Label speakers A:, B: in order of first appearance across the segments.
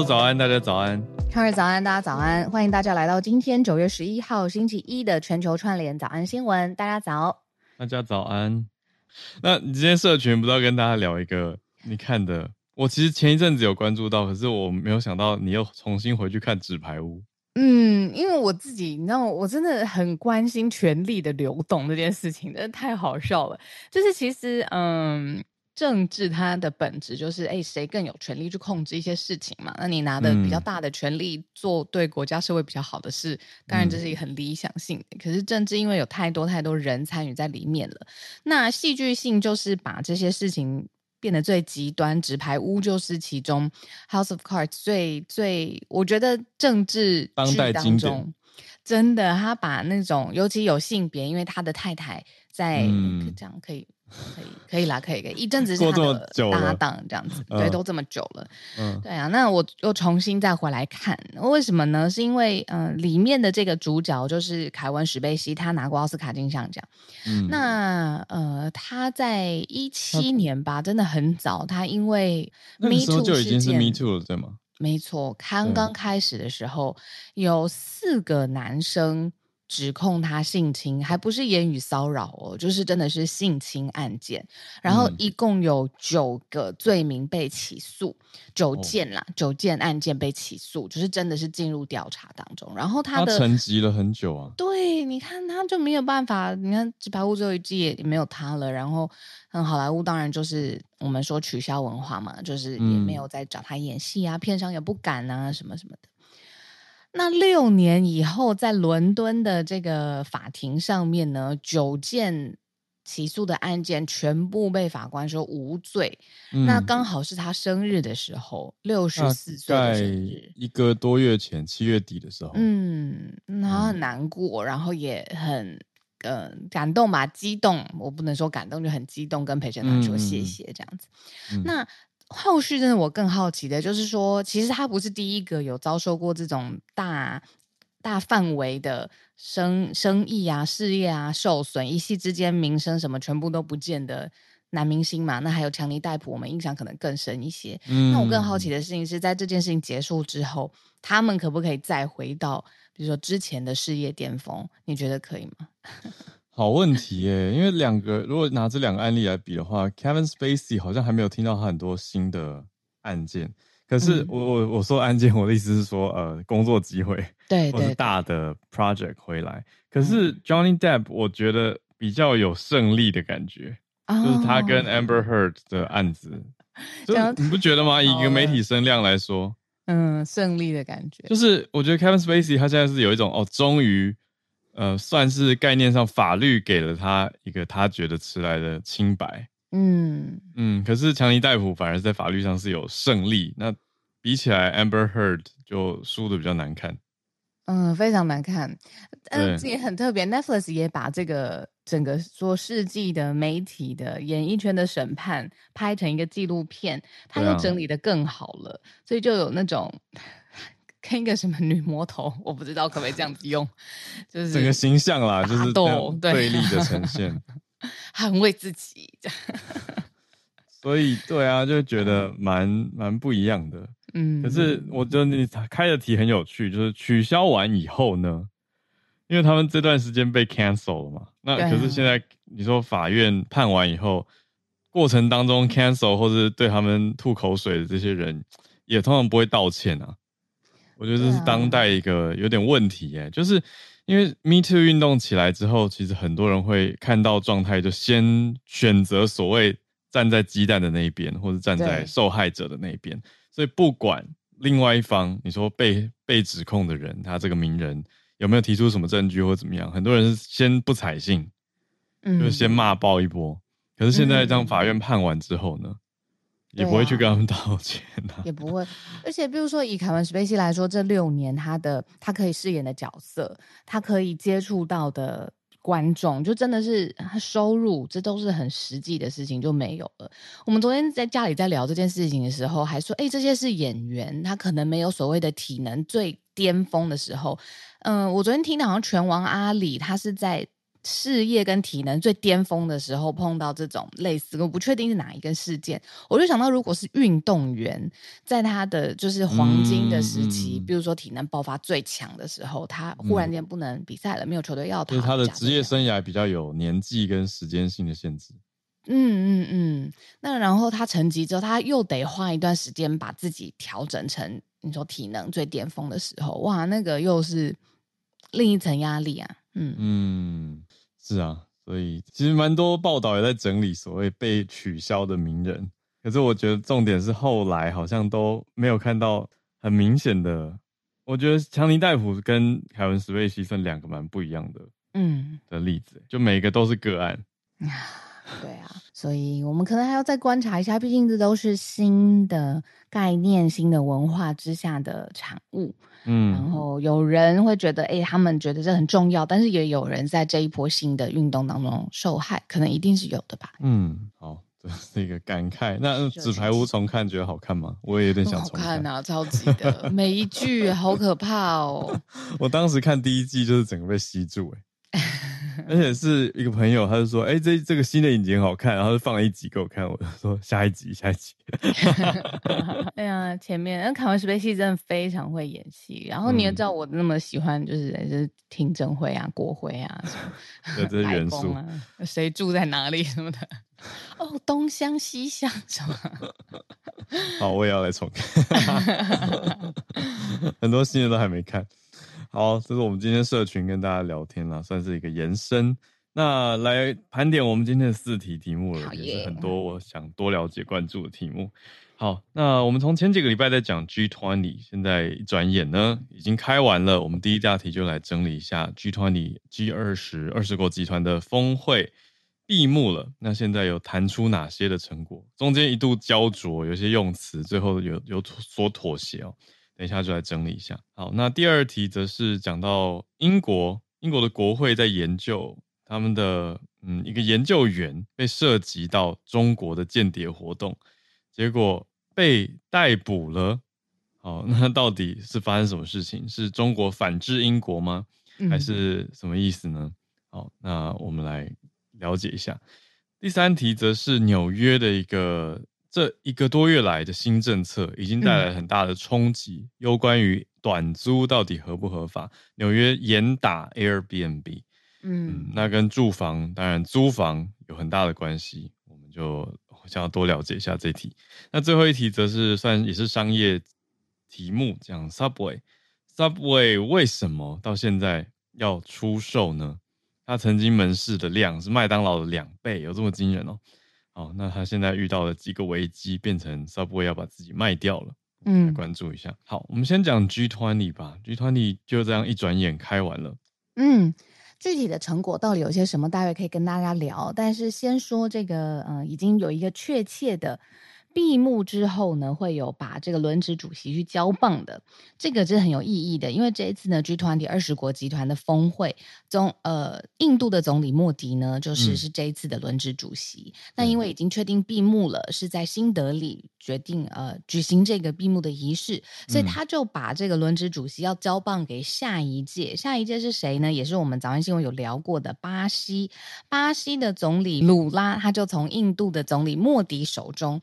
A: 早安，大家早安。
B: 康儿早安，大家早安。欢迎大家来到今天九月十一号星期一的全球串联早安新闻。大家早，
A: 大家早安。那你今天社群不知道跟大家聊一个你看的，我其实前一阵子有关注到，可是我没有想到你又重新回去看《纸牌屋》。
B: 嗯，因为我自己，你知道，我真的很关心权力的流动这件事情，真的太好笑了。就是其实，嗯。政治它的本质就是，哎，谁更有权利去控制一些事情嘛？那你拿的比较大的权利做对国家社会比较好的事，嗯、当然这是一个很理想性的。可是政治因为有太多太多人参与在里面了，那戏剧性就是把这些事情变得最极端。纸牌屋就是其中，House of Cards 最最，我觉得政治
A: 当代经典，
B: 真的，他把那种尤其有性别，因为他的太太在、嗯、这样可以。可以，可以啦，可以，可以。一阵子是他的搭档，这样子，对，都这么久了，嗯，对啊。那我又重新再回来看，为什么呢？是因为，嗯、呃，里面的这个主角就是凯文·史贝西，他拿过奥斯卡金像奖。嗯，那呃，他在一七年吧，真的很早，他因为 Me Too 就已经是
A: Me Too 了，对吗？
B: 没错，刚刚开始的时候，有四个男生。指控他性侵，还不是言语骚扰哦，就是真的是性侵案件。然后一共有九个罪名被起诉，九件啦，九件案件被起诉，就是真的是进入调查当中。然后他的
A: 他沉寂了很久啊，
B: 对，你看他就没有办法，你看《纸牌屋》最后一季也没有他了。然后，嗯，好莱坞当然就是我们说取消文化嘛，就是也没有再找他演戏啊，片商也不敢啊，什么什么的。那六年以后，在伦敦的这个法庭上面呢，九件起诉的案件全部被法官说无罪。嗯、那刚好是他生日的时候，六十四岁的生日，
A: 一个多月前，七月底的时候。
B: 嗯，他很难过，然后也很呃感动吧，激动。我不能说感动，就很激动，跟陪审团说谢谢这样子。嗯嗯、那。后续真的，我更好奇的就是说，其实他不是第一个有遭受过这种大大范围的生生意啊、事业啊受损，一夕之间名声什么全部都不见的男明星嘛。那还有强尼戴普，我们印象可能更深一些。嗯，那我更好奇的事情是在这件事情结束之后，他们可不可以再回到，比如说之前的事业巅峰？你觉得可以吗？
A: 好问题耶，因为两个如果拿这两个案例来比的话，Kevin Spacey 好像还没有听到他很多新的案件。可是我我、嗯、我说案件，我的意思是说，呃，工作机会，
B: 对，对，
A: 或是大的 project 回来。可是 Johnny Depp 我觉得比较有胜利的感觉，嗯、就是他跟 Amber Heard 的案子，哦、就你不觉得吗？以一个媒体声量来说，
B: 嗯，胜利的感觉。
A: 就是我觉得 Kevin Spacey 他现在是有一种哦，终于。呃，算是概念上，法律给了他一个他觉得迟来的清白。嗯嗯，可是强尼戴普反而在法律上是有胜利。那比起来，Amber Heard 就输的比较难看。
B: 嗯，非常难看。嗯，这也很特别。Netflix 也把这个整个说世纪的媒体的演艺圈的审判拍成一个纪录片，他又整理的更好了，啊、所以就有那种。看一个什么女魔头，我不知道可不可以这样子用，就是
A: 整个形象啦，就是对立的呈现，
B: 捍卫自己。
A: 所以对啊，就觉得蛮蛮不一样的。嗯，可是我觉得你开的题很有趣，就是取消完以后呢，因为他们这段时间被 cancel 了嘛，那可是现在你说法院判完以后，过程当中 cancel 或是对他们吐口水的这些人，也通常不会道歉啊。我觉得这是当代一个有点问题耶，就是因为 Me Too 运动起来之后，其实很多人会看到状态，就先选择所谓站在鸡蛋的那一边，或者站在受害者的那一边。所以不管另外一方，你说被被指控的人，他这个名人有没有提出什么证据或怎么样，很多人是先不采信，就是先骂爆一波。可是现在当法院判完之后呢？也不会去跟他们道歉的、啊，
B: 也不会。而且，比如说以凯文·史贝西来说，这六年他的他可以饰演的角色，他可以接触到的观众，就真的是他收入，这都是很实际的事情，就没有了。我们昨天在家里在聊这件事情的时候，还说，哎，这些是演员，他可能没有所谓的体能最巅峰的时候。嗯、呃，我昨天听到好像拳王阿里，他是在。事业跟体能最巅峰的时候碰到这种类似，我不确定是哪一个事件，我就想到，如果是运动员在他的就是黄金的时期，嗯嗯、比如说体能爆发最强的时候，他忽然间不能比赛了，嗯、没有球队要他，
A: 就是他的职业生涯比较有年纪跟时间性的限制。
B: 嗯嗯嗯，那然后他成绩之后，他又得花一段时间把自己调整成你说体能最巅峰的时候，哇，那个又是另一层压力啊。嗯
A: 嗯，是啊，所以其实蛮多报道也在整理所谓被取消的名人，可是我觉得重点是后来好像都没有看到很明显的。我觉得强尼戴普跟凯文史贝西算两个蛮不一样的，嗯，的例子，就每个都是个案。
B: 对啊，所以我们可能还要再观察一下，毕竟这都是新的概念、新的文化之下的产物。嗯，然后有人会觉得，哎，他们觉得这很重要，但是也有人在这一波新的运动当中受害，可能一定是有的吧。
A: 嗯，好，这是一个感慨。那纸牌屋重看觉得好看吗？我也有点想重看
B: 啊，超级的，每一句好可怕哦。
A: 我当时看第一季就是整个被吸住，哎。而且是一个朋友，他就说：“哎、欸，这这个新的影集很好看。”然后就放了一集给我看，我就说：“下一集，下一集。”
B: 哎呀，前面那凯文史贝西真的非常会演戏。然后你也知道我那么喜欢，就是就是听证会啊、国会啊什
A: 么，这些元素
B: 啊，谁住在哪里什么的。哦，东乡西乡什么？
A: 好，我也要来重看。很多新的都还没看。好，这是我们今天社群跟大家聊天啦，算是一个延伸。那来盘点我们今天的四题题目了，也是很多我想多了解、关注的题目。好，那我们从前几个礼拜在讲 G20，现在一转眼呢，已经开完了。我们第一大题就来整理一下 G20、G20 二十国集团的峰会闭幕了。那现在有谈出哪些的成果？中间一度焦灼，有些用词最后有有所妥协哦。等一下就来整理一下。好，那第二题则是讲到英国，英国的国会在研究他们的嗯一个研究员被涉及到中国的间谍活动，结果被逮捕了。好，那到底是发生什么事情？是中国反制英国吗？还是什么意思呢？好，那我们来了解一下。第三题则是纽约的一个。这一个多月来的新政策已经带来很大的冲击。有关于短租到底合不合法，纽约严打 Airbnb。嗯，那跟住房当然租房有很大的关系，我们就想要多了解一下这题。那最后一题则是算也是商业题目，讲 Subway。Subway 为什么到现在要出售呢？它曾经门市的量是麦当劳的两倍，有这么惊人哦。好，那他现在遇到了几个危机，变成 Subway 要把自己卖掉了。嗯，来关注一下。好，我们先讲 G20 吧。G20 就这样一转眼开完了。
B: 嗯，具体的成果到底有些什么，大概可以跟大家聊。但是先说这个，呃，已经有一个确切的。闭幕之后呢，会有把这个轮值主席去交棒的，这个是很有意义的，因为这一次呢，G20 二十国集团的峰会中，呃，印度的总理莫迪呢，就是是这一次的轮值主席。那、嗯、因为已经确定闭幕了，是在新德里决定呃举行这个闭幕的仪式，所以他就把这个轮值主席要交棒给下一届。下一届是谁呢？也是我们早安新闻有聊过的巴西，巴西的总理鲁拉，他就从印度的总理莫迪手中。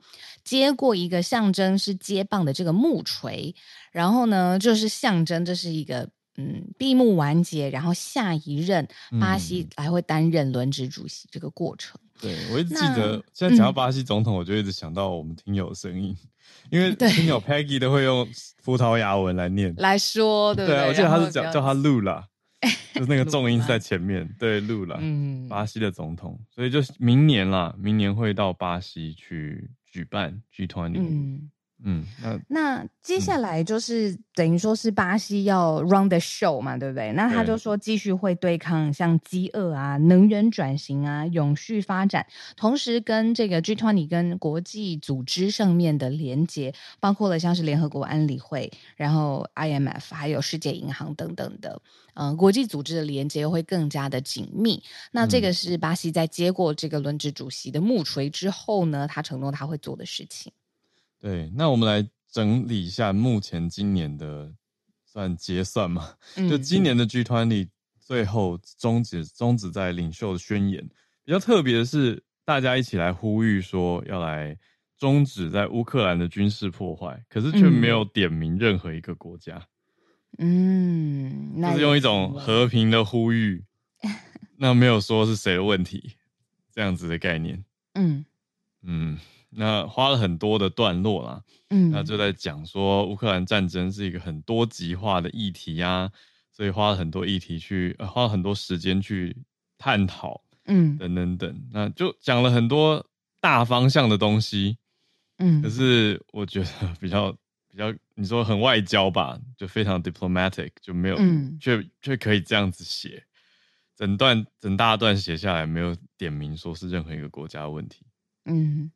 B: 接过一个象征是接棒的这个木锤，然后呢，就是象征这是一个嗯闭幕完结，然后下一任巴西还会担任轮值主席这个过程。
A: 嗯、对，我一直记得，现在讲到巴西总统，我就一直想到我们听友的声音，嗯、因为 听友 Peggy 都会用葡萄牙文来念
B: 来说，对不对？
A: 对，我记得他是叫叫他 Lula，就是那个重音是在前面，对 Lula，嗯，巴西的总统，所以就明年啦，明年会到巴西去。举办剧团里。嗯，那
B: 那接下来就是、嗯、等于说是巴西要 run the show 嘛，对不对？那他就说继续会对抗像饥饿啊、能源转型啊、永续发展，同时跟这个 G20 跟国际组织上面的连接，包括了像是联合国安理会，然后 IMF 还有世界银行等等的，嗯、呃，国际组织的连接会更加的紧密。那这个是巴西在接过这个轮值主席的木锤之后呢，他承诺他会做的事情。
A: 对，那我们来整理一下目前今年的算结算嘛？嗯、就今年的 G 团里最后终止终止在领袖的宣言。比较特别的是，大家一起来呼吁说要来终止在乌克兰的军事破坏，可是却没有点名任何一个国家。
B: 嗯，
A: 就是用一种和平的呼吁，那没有说是谁的问题，这样子的概念。嗯嗯，那花了很多的段落啦，嗯，那就在讲说乌克兰战争是一个很多极化的议题啊，所以花了很多议题去，呃，花了很多时间去探讨，嗯，等等等，那就讲了很多大方向的东西，嗯，可是我觉得比较。比较你说很外交吧，就非常 diplomatic，就没有，却却、嗯、可以这样子写，整段整大段写下来，没有点名说是任何一个国家的问题。嗯。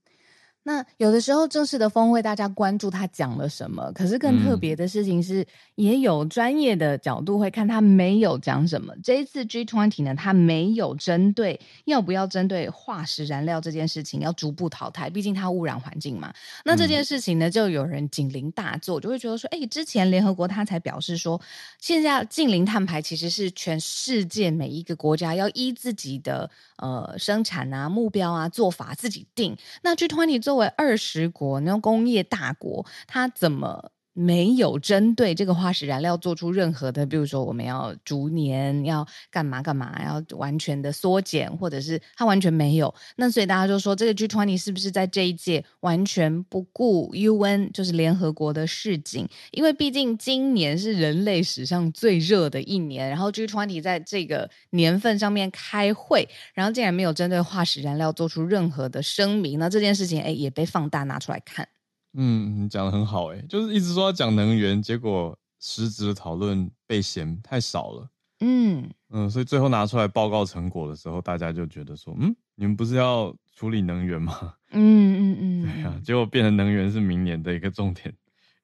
B: 那有的时候正式的峰会，大家关注他讲了什么，可是更特别的事情是，嗯、也有专业的角度会看他没有讲什么。这一次 G20 呢，他没有针对要不要针对化石燃料这件事情要逐步淘汰，毕竟它污染环境嘛。那这件事情呢，就有人警铃大作，就会觉得说，哎，之前联合国他才表示说，现在近零碳排其实是全世界每一个国家要依自己的呃生产啊目标啊做法自己定。那 G20 做。作为二十国，那种工业大国，它怎么没有针对这个化石燃料做出任何的？比如说，我们要逐年要干嘛干嘛，要完全的缩减，或者是它完全没有。那所以大家就说，这个 G20 是不是在这一届完全不顾 UN，就是联合国的示警？因为毕竟今年是人类史上最热的一年，然后 G20 在这个年份上面开会，然后竟然没有针对化石燃料做出任何的声明，那这件事情哎也被放大拿出来看。
A: 嗯，你讲的很好诶，就是一直说要讲能源，结果实质的讨论被嫌太少了。嗯嗯，所以最后拿出来报告成果的时候，大家就觉得说，嗯，你们不是要处理能源吗？嗯 嗯嗯，对啊，结果变成能源是明年的一个重点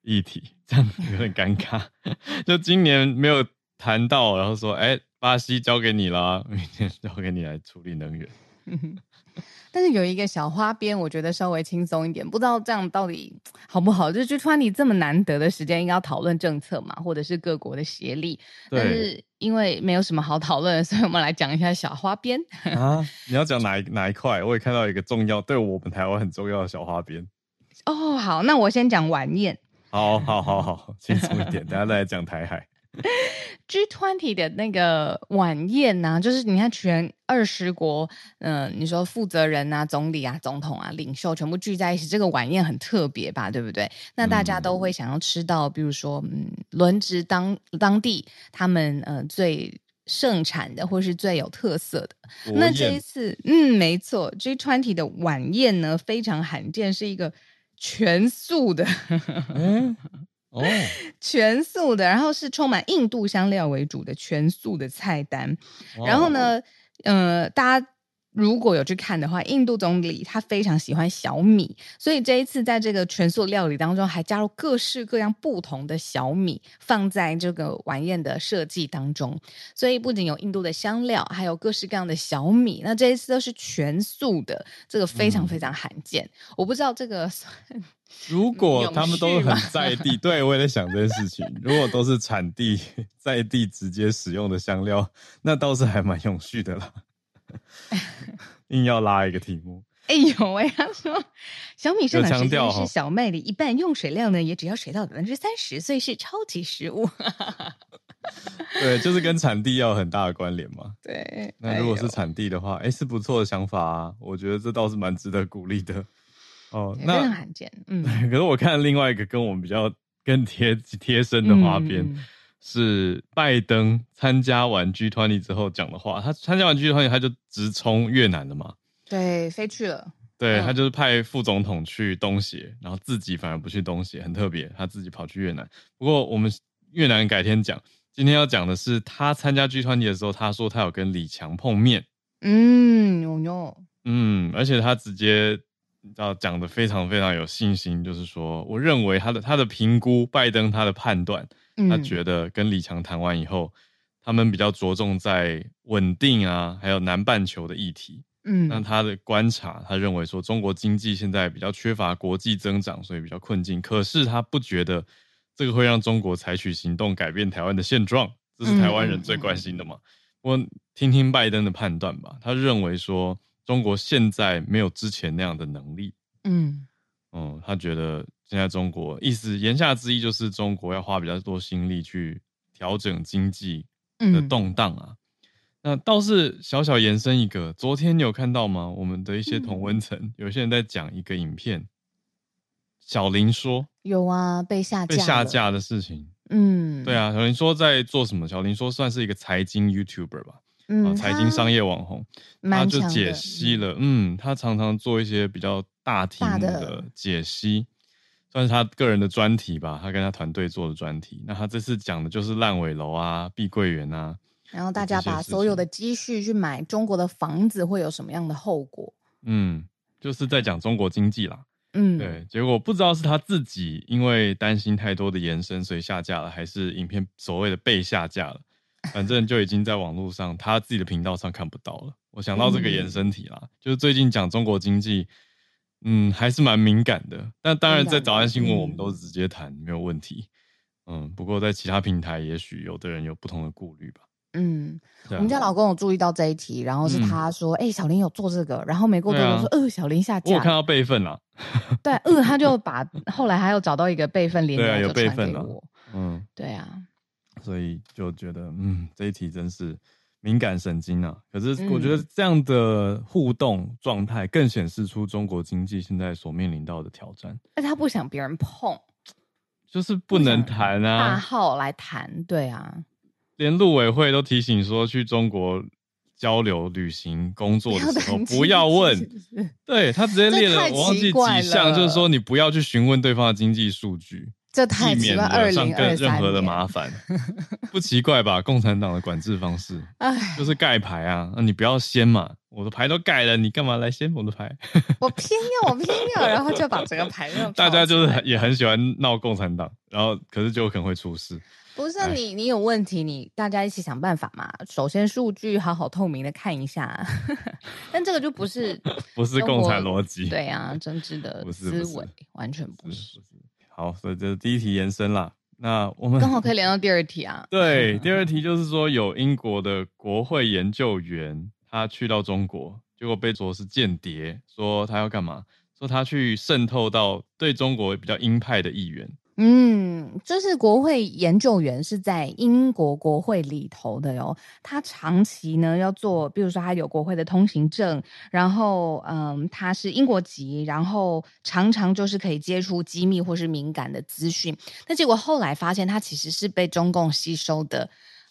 A: 议题，这样有点尴尬。就今年没有谈到，然后说，哎，巴西交给你了，明年交给你来处理能源。
B: 但是有一个小花边，我觉得稍微轻松一点。不知道这样到底好不好？就是 G20 这么难得的时间，应该要讨论政策嘛，或者是各国的协力。对但是因为没有什么好讨论的，所以我们来讲一下小花边。
A: 啊，你要讲哪一哪一块？我也看到一个重要，对我们台湾很重要的小花边。
B: 哦，好，那我先讲晚宴。
A: 好，好，好，好，轻松一点，等下再来讲台海。
B: G20 的那个晚宴呢、啊，就是你看全二十国，嗯、呃，你说负责人啊、总理啊、总统啊、领袖全部聚在一起，这个晚宴很特别吧，对不对？那大家都会想要吃到，比如说，嗯，轮值当当地他们呃最盛产的，或是最有特色的。那这一次，嗯，没错，G twenty 的晚宴呢非常罕见，是一个全素的。嗯哦，全素的，然后是充满印度香料为主的全素的菜单，哦、然后呢，呃，大家如果有去看的话，印度总理他非常喜欢小米，所以这一次在这个全素料理当中，还加入各式各样不同的小米放在这个晚宴的设计当中，所以不仅有印度的香料，还有各式各样的小米，那这一次都是全素的，这个非常非常罕见，嗯、我不知道这个。
A: 如果他们都很在地，对，我也在想这件事情。如果都是产地 在地直接使用的香料，那倒是还蛮永续的啦。硬要拉一个题目，
B: 哎呦喂！他说小米生产时间是小麦的一半，用水量呢也只要水稻百分之三十，所以是超级食物。
A: 对，就是跟产地要有很大的关联嘛。
B: 对，
A: 那如果是产地的话，哎呦，是不错的想法啊。我觉得这倒是蛮值得鼓励的。哦，那
B: 很罕见，嗯。
A: 可是我看另外一个跟我们比较更贴贴身的花边，嗯、是拜登参加完 G20 之后讲的话。他参加完 G20，他就直冲越南了嘛？
B: 对，飞去了。
A: 对，他就是派副总统去东协，然后自己反而不去东协，很特别，他自己跑去越南。不过我们越南改天讲，今天要讲的是他参加 G20 的时候，他说他有跟李强碰面。嗯，有有。嗯，而且他直接。你知道讲的非常非常有信心，就是说，我认为他的他的评估，拜登他的判断，他觉得跟李强谈完以后，他们比较着重在稳定啊，还有南半球的议题。嗯，那他的观察，他认为说中国经济现在比较缺乏国际增长，所以比较困境。可是他不觉得这个会让中国采取行动改变台湾的现状，这是台湾人最关心的嘛。我听听拜登的判断吧，他认为说中国现在没有之前那样的能力。嗯嗯，他觉得现在中国意思言下之意就是中国要花比较多心力去调整经济的动荡啊。嗯、那倒是小小延伸一个，昨天你有看到吗？我们的一些同温层，嗯、有些人在讲一个影片，小林说
B: 有啊，被下架
A: 被下架的事情。嗯，对啊，小林说在做什么？小林说算是一个财经 YouTuber 吧，嗯，财经商业网红，他就解析了，嗯，他常常做一些比较大题目的解析，算是他个人的专题吧，他跟他团队做的专题。那他这次讲的就是烂尾楼啊、碧桂园啊，
B: 然后大家把所有的积蓄去买中国的房子会有什么样的后果？
A: 嗯，就是在讲中国经济啦。嗯，对，结果不知道是他自己因为担心太多的延伸，所以下架了，还是影片所谓的被下架了，反正就已经在网络上他自己的频道上看不到了。我想到这个延伸题啦，嗯、就是最近讲中国经济，嗯，还是蛮敏感的。但当然在早安新闻我们都直接谈，没有问题。嗯，不过在其他平台，也许有的人有不同的顾虑吧。
B: 嗯，啊、我们家老公有注意到这一题，然后是他说：“哎、嗯欸，小林有做这个。”然后没过多久说：“呃，小林下架。”
A: 我看到备份了。
B: 对，呃，他就 把后来还有找到一个备份连接，啊、有备份了。嗯，对啊，
A: 所以就觉得，嗯，这一题真是敏感神经啊。可是我觉得这样的互动状态更显示出中国经济现在所面临到的挑
B: 战。但他不想别人碰，
A: 就是不能谈啊，
B: 大号来谈，对啊。
A: 连陆委会都提醒说，去中国交流、旅行、工作的时候不要问。对，他直接列了，我忘记几项，就是说你不要去询问对方的经济数据，
B: 这太奇怪了，上更
A: 任何的麻烦，不奇怪吧？共产党的管制方式，唉就是盖牌啊，那你不要掀嘛，我的牌都盖了，你干嘛来掀我的牌？
B: 我偏 要，我偏要，然后就把整个牌弄
A: 大家就是也很喜欢闹共产党，然后可是就可能会出事。
B: 不是你，你有问题，你大家一起想办法嘛。首先，数据好好透明的看一下，但这个就不是
A: 不是共产逻辑，
B: 对啊，政治的思维完全不是。
A: 好，所以这是第一题延伸啦。那我们
B: 刚好可以连到第二题啊。
A: 对，第二题就是说，有英国的国会研究员，他去到中国，结果被说是间谍，说他要干嘛？说他去渗透到对中国比较鹰派的议员。
B: 嗯，这是国会研究员是在英国国会里头的哟。他长期呢要做，比如说他有国会的通行证，然后嗯，他是英国籍，然后常常就是可以接触机密或是敏感的资讯。那结果后来发现，他其实是被中共吸收的，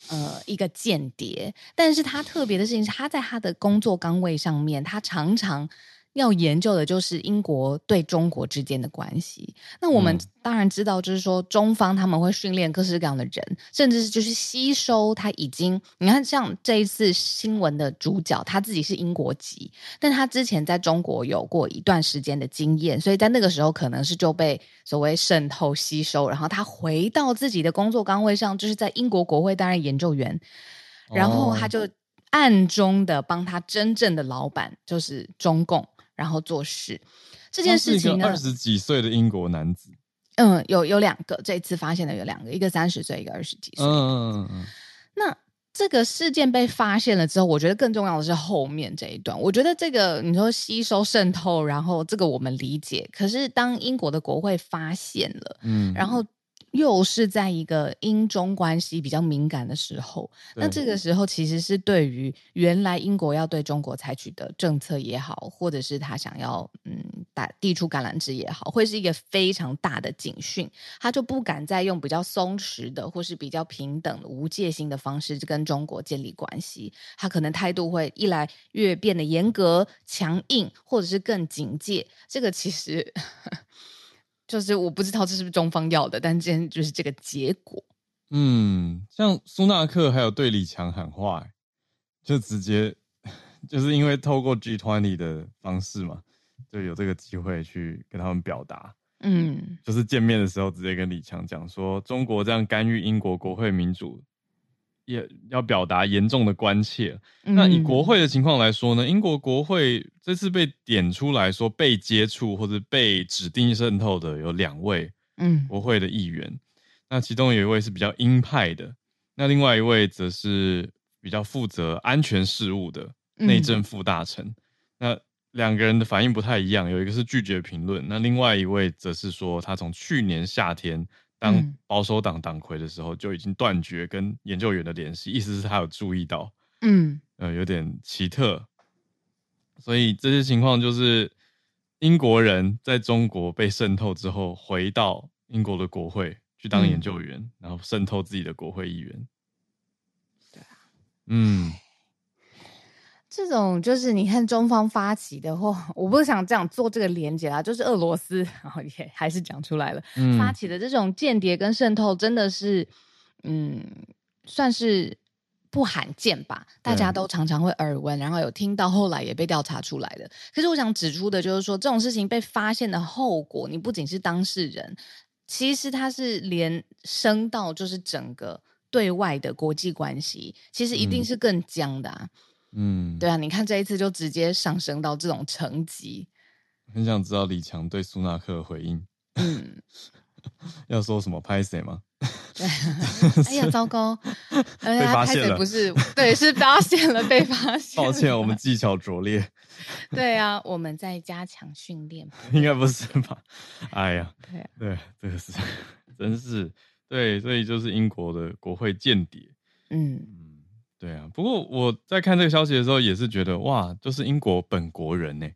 B: 呃，一个间谍。但是他特别的事情是，他在他的工作岗位上面，他常常。要研究的就是英国对中国之间的关系。那我们当然知道，就是说中方他们会训练各式各样的人，甚至是就是吸收他已经，你看像这一次新闻的主角，他自己是英国籍，但他之前在中国有过一段时间的经验，所以在那个时候可能是就被所谓渗透吸收，然后他回到自己的工作岗位上，就是在英国国会担任研究员，然后他就暗中的帮他真正的老板，就是中共。然后做事这件事情呢，
A: 二十几岁的英国男子，
B: 嗯，有有两个，这次发现的有两个，一个三十岁，一个二十几岁。嗯嗯嗯嗯。那这个事件被发现了之后，我觉得更重要的是后面这一段。我觉得这个你说吸收渗透，然后这个我们理解。可是当英国的国会发现了，嗯，然后。又是在一个英中关系比较敏感的时候，那这个时候其实是对于原来英国要对中国采取的政策也好，或者是他想要嗯打递出橄榄枝也好，会是一个非常大的警讯，他就不敢再用比较松弛的或是比较平等的无戒心的方式跟中国建立关系，他可能态度会一来越变得严格、强硬，或者是更警戒。这个其实。就是我不知道这是不是中方要的，但今天就是这个结果。
A: 嗯，像苏纳克还有对李强喊话，就直接 就是因为透过 G 团里的方式嘛，就有这个机会去跟他们表达。嗯，就是见面的时候直接跟李强讲说，中国这样干预英国国会民主。也要表达严重的关切。那以国会的情况来说呢？英国国会这次被点出来说被接触或者被指定渗透的有两位，嗯，国会的议员。那其中有一位是比较鹰派的，那另外一位则是比较负责安全事务的内政副大臣。嗯、那两个人的反应不太一样，有一个是拒绝评论，那另外一位则是说，他从去年夏天当保守党党魁的时候就已经断绝跟研究员的联系，意思是他有注意到，嗯，呃，有点奇特。所以这些情况就是英国人在中国被渗透之后，回到英国的国会去当研究员，嗯、然后渗透自己的国会议员。
B: 对啊，
A: 嗯。
B: 这种就是你看中方发起的话，我不想这样做这个连接啦，就是俄罗斯，然后也还是讲出来了，嗯、发起的这种间谍跟渗透，真的是，嗯，算是不罕见吧？大家都常常会耳闻，然后有听到，后来也被调查出来的。可是我想指出的就是说，这种事情被发现的后果，你不仅是当事人，其实它是连升到就是整个对外的国际关系，其实一定是更僵的啊。嗯
A: 嗯，
B: 对啊，你看这一次就直接上升到这种层级。
A: 很想知道李强对苏纳克的回应。嗯，要说什么拍谁吗？
B: 对，哎呀，糟糕，
A: 被发现了，
B: 不是，对，是发现了，被发现。
A: 抱歉，我们技巧拙劣。
B: 对啊，我们在加强训练。
A: 应该不是吧？哎呀，对对，这个是，真是对，所以就是英国的国会间谍。嗯。对啊，不过我在看这个消息的时候，也是觉得哇，就是英国本国人呢。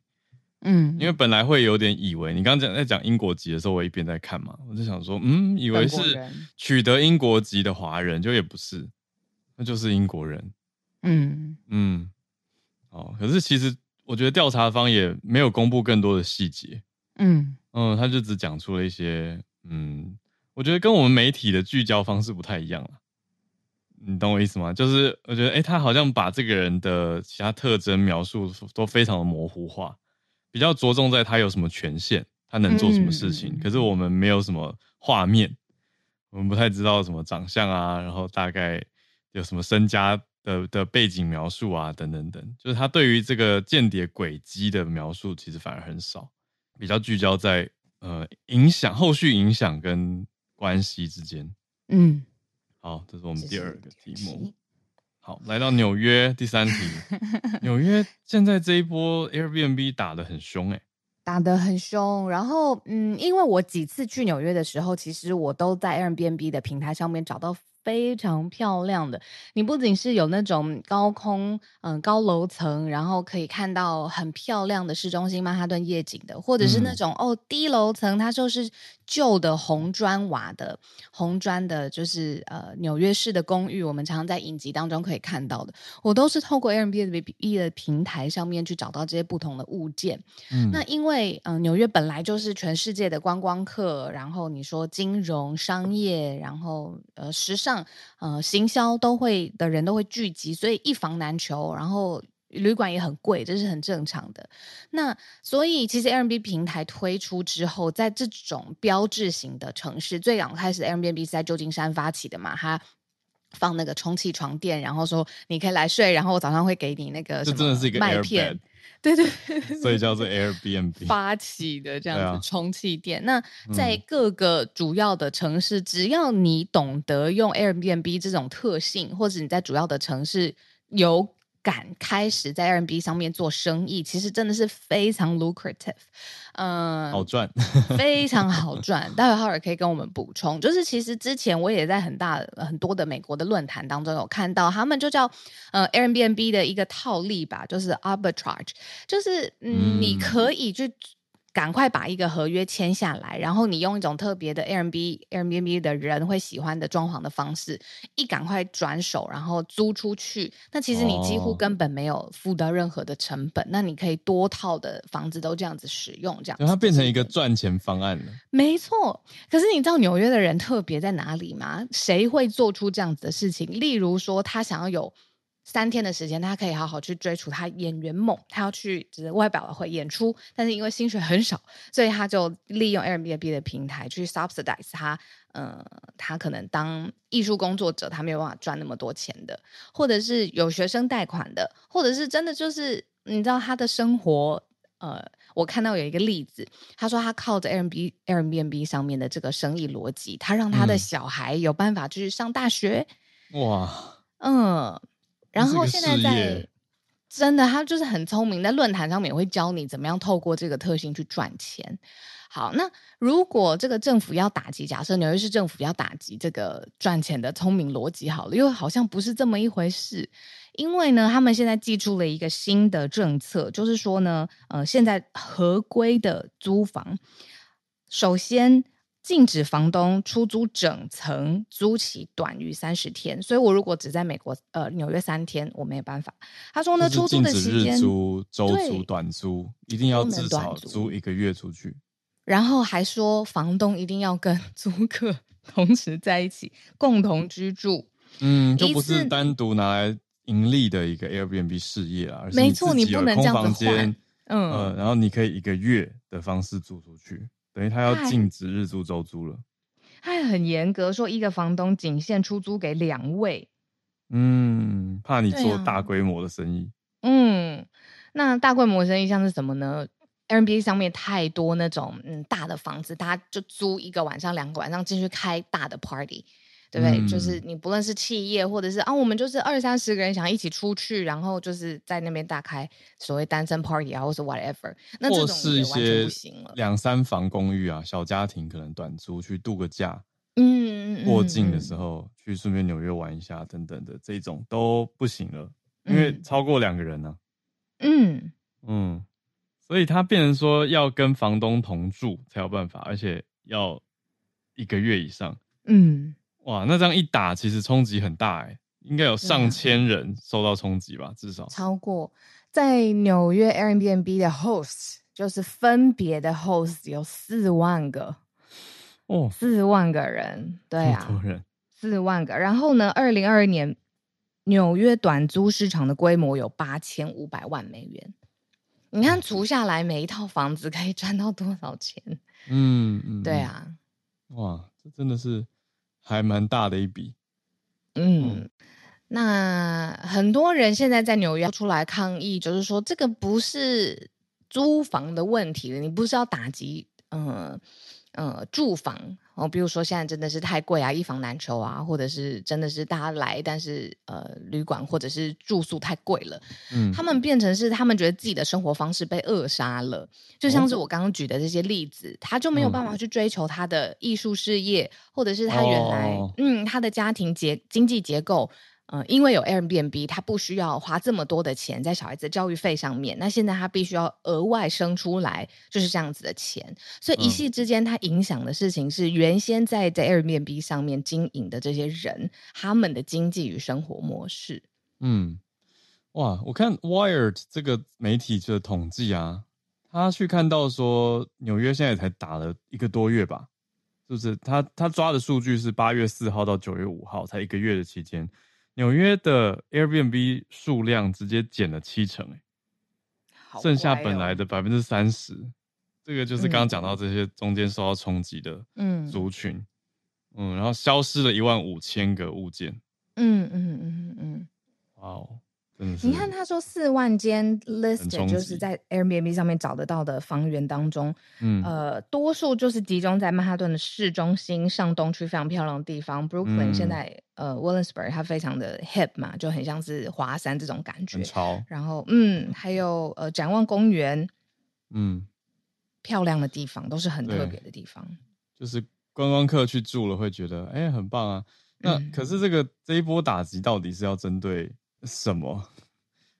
A: 嗯，因为本来会有点以为，你刚刚讲在讲英国籍的时候，我一边在看嘛，我就想说，嗯，以为是取得英国籍的华人，就也不是，那就是英国人。嗯嗯，哦，可是其实我觉得调查方也没有公布更多的细节。嗯嗯，他就只讲出了一些，嗯，我觉得跟我们媒体的聚焦方式不太一样了。你懂我意思吗？就是我觉得，哎、欸，他好像把这个人的其他特征描述都非常的模糊化，比较着重在他有什么权限，他能做什么事情。嗯、可是我们没有什么画面，我们不太知道什么长相啊，然后大概有什么身家的的背景描述啊，等等等。就是他对于这个间谍轨迹的描述，其实反而很少，比较聚焦在呃影响后续影响跟关系之间。嗯。好，这是我们第二个题目。好，来到纽约第三题。纽约现在这一波 Airbnb 打得很凶哎、欸，
B: 打得很凶。然后，嗯，因为我几次去纽约的时候，其实我都在 Airbnb 的平台上面找到。非常漂亮的，你不仅是有那种高空，嗯、呃，高楼层，然后可以看到很漂亮的市中心曼哈顿夜景的，或者是那种、嗯、哦低楼层，它就是旧的红砖瓦的红砖的，就是呃纽约市的公寓，我们常常在影集当中可以看到的，我都是透过 Airbnb 的平台上面去找到这些不同的物件。嗯，那因为嗯、呃、纽约本来就是全世界的观光客，然后你说金融、商业，然后呃时尚。呃，行销都会的人都会聚集，所以一房难求，然后旅馆也很贵，这是很正常的。那所以其实 Airbnb 平台推出之后，在这种标志型的城市，最早开始 Airbnb 是在旧金山发起的嘛，它放那个充气床垫，然后说你可以来睡，然后我早上会给你那个这真的是一个麦片。对对，
A: 所以叫做 Airbnb
B: 发起的这样子充气店。啊、那在各个主要的城市，嗯、只要你懂得用 Airbnb 这种特性，或者你在主要的城市有。敢开始在 Airbnb 上面做生意，其实真的是非常 lucrative，嗯，
A: 好赚，
B: 非常好 赚。待会浩尔可以跟我们补充，就是其实之前我也在很大很多的美国的论坛当中有看到，他们就叫呃 Airbnb 的一个套利吧，就是 arbitrage，就是嗯，嗯你可以去。赶快把一个合约签下来，然后你用一种特别的 Airbnb Airbnb 的人会喜欢的装潢的方式，一赶快转手，然后租出去。那其实你几乎根本没有付到任何的成本，哦、那你可以多套的房子都这样子使用，这样子。
A: 它变成一个赚钱方案了。
B: 没错，可是你知道纽约的人特别在哪里吗？谁会做出这样子的事情？例如说，他想要有。三天的时间，他可以好好去追逐他演员梦。他要去只是外表的会演出，但是因为薪水很少，所以他就利用 Airbnb 的平台去 subsidize 他。呃，他可能当艺术工作者，他没有办法赚那么多钱的，或者是有学生贷款的，或者是真的就是你知道他的生活。呃，我看到有一个例子，他说他靠着 Airbnb Airbnb 上面的这个生意逻辑，他让他的小孩有办法去上大学。
A: 哇，
B: 嗯。然后现在在真的，他就是很聪明，在论坛上面也会教你怎么样透过这个特性去赚钱。好，那如果这个政府要打击，假设纽约市政府要打击这个赚钱的聪明逻辑，好了，又好像不是这么一回事。因为呢，他们现在寄出了一个新的政策，就是说呢，呃，现在合规的租房，首先禁止房东出租整层租期短于三十天。所以我如果只在美国呃纽约三天，我没有办法。他说呢，出租的期间，
A: 日租、周租、短租，一定要至少租一个月出去。
B: 然后还说，房东一定要跟 租客 同时在一起，共同居住。
A: 嗯，就不是单独拿来盈利的一个 Airbnb 事业啊，没错，你不能这样子换。嗯、呃，然后你可以一个月的方式租出去，等于他要禁止日租周租了。
B: 他还很严格，说一个房东仅限出租给两位。
A: 嗯，怕你做大规模的生意。
B: 啊、嗯，那大规模生意像是什么呢？Airbnb 上面太多那种嗯大的房子，大家就租一个晚上、两个晚上进去开大的 party，对不对？嗯、就是你不论是企业或者是啊，我们就是二三十个人想一起出去，然后就是在那边大开所谓单身 party 啊，或是 whatever，那这种也完全不行了。
A: 两三房公寓啊，小家庭可能短租去度个假，嗯，过境的时候、嗯、去顺便纽约玩一下等等的这种都不行了，因为超过两个人呢、啊。嗯嗯。嗯所以他变成说要跟房东同住才有办法，而且要一个月以上。嗯，哇，那这样一打，其实冲击很大哎，应该有上千人受到冲击吧？啊、至少
B: 超过在纽约 Airbnb 的 host 就是分别的 host 有四万个哦，四万个人，对啊，四万个。然后呢，二零二二年纽约短租市场的规模有八千五百万美元。你看，除下来每一套房子可以 赚到多少钱？嗯嗯，对啊，
A: 哇，这真的是还蛮大的一笔。
B: 嗯，嗯，那很多人现在在纽约出来抗议，就是说这个不是租房的问题，你不是要打击，嗯。呃，住房哦，比如说现在真的是太贵啊，一房难求啊，或者是真的是大家来，但是呃，旅馆或者是住宿太贵了，嗯，他们变成是他们觉得自己的生活方式被扼杀了，就像是我刚刚举的这些例子，哦、他就没有办法去追求他的艺术事业，嗯、或者是他原来、哦、嗯，他的家庭结经济结构。嗯，因为有 Airbnb，他不需要花这么多的钱在小孩子的教育费上面。那现在他必须要额外生出来，就是这样子的钱。所以一夕之间，他影响的事情是原先在在 Airbnb 上面经营的这些人，他们的经济与生活模式。
A: 嗯，哇，我看 Wired 这个媒体的统计啊，他去看到说纽约现在才打了一个多月吧，是不是？他他抓的数据是八月四号到九月五号，才一个月的期间。纽约的 Airbnb 数量直接减了七成，哦、剩下本来的百分之三十，这个就是刚刚讲到这些中间受到冲击的族群，嗯，嗯，然后消失了一万五千个物件，嗯嗯嗯嗯，哇哦。
B: 你看，他说四万间 list 就是在 Airbnb 上面找得到的房源当中，嗯，呃，多数就是集中在曼哈顿的市中心上东区非常漂亮的地方。Brooklyn 现在、嗯、呃 Williamsburg 它非常的 hip 嘛，就很像是华山这种感觉。
A: 很潮。
B: 然后，嗯，还有呃展望公园，嗯，漂亮的地方都是很特别的地方。
A: 就是观光客去住了会觉得，哎、欸，很棒啊。那、嗯、可是这个这一波打击到底是要针对？什么？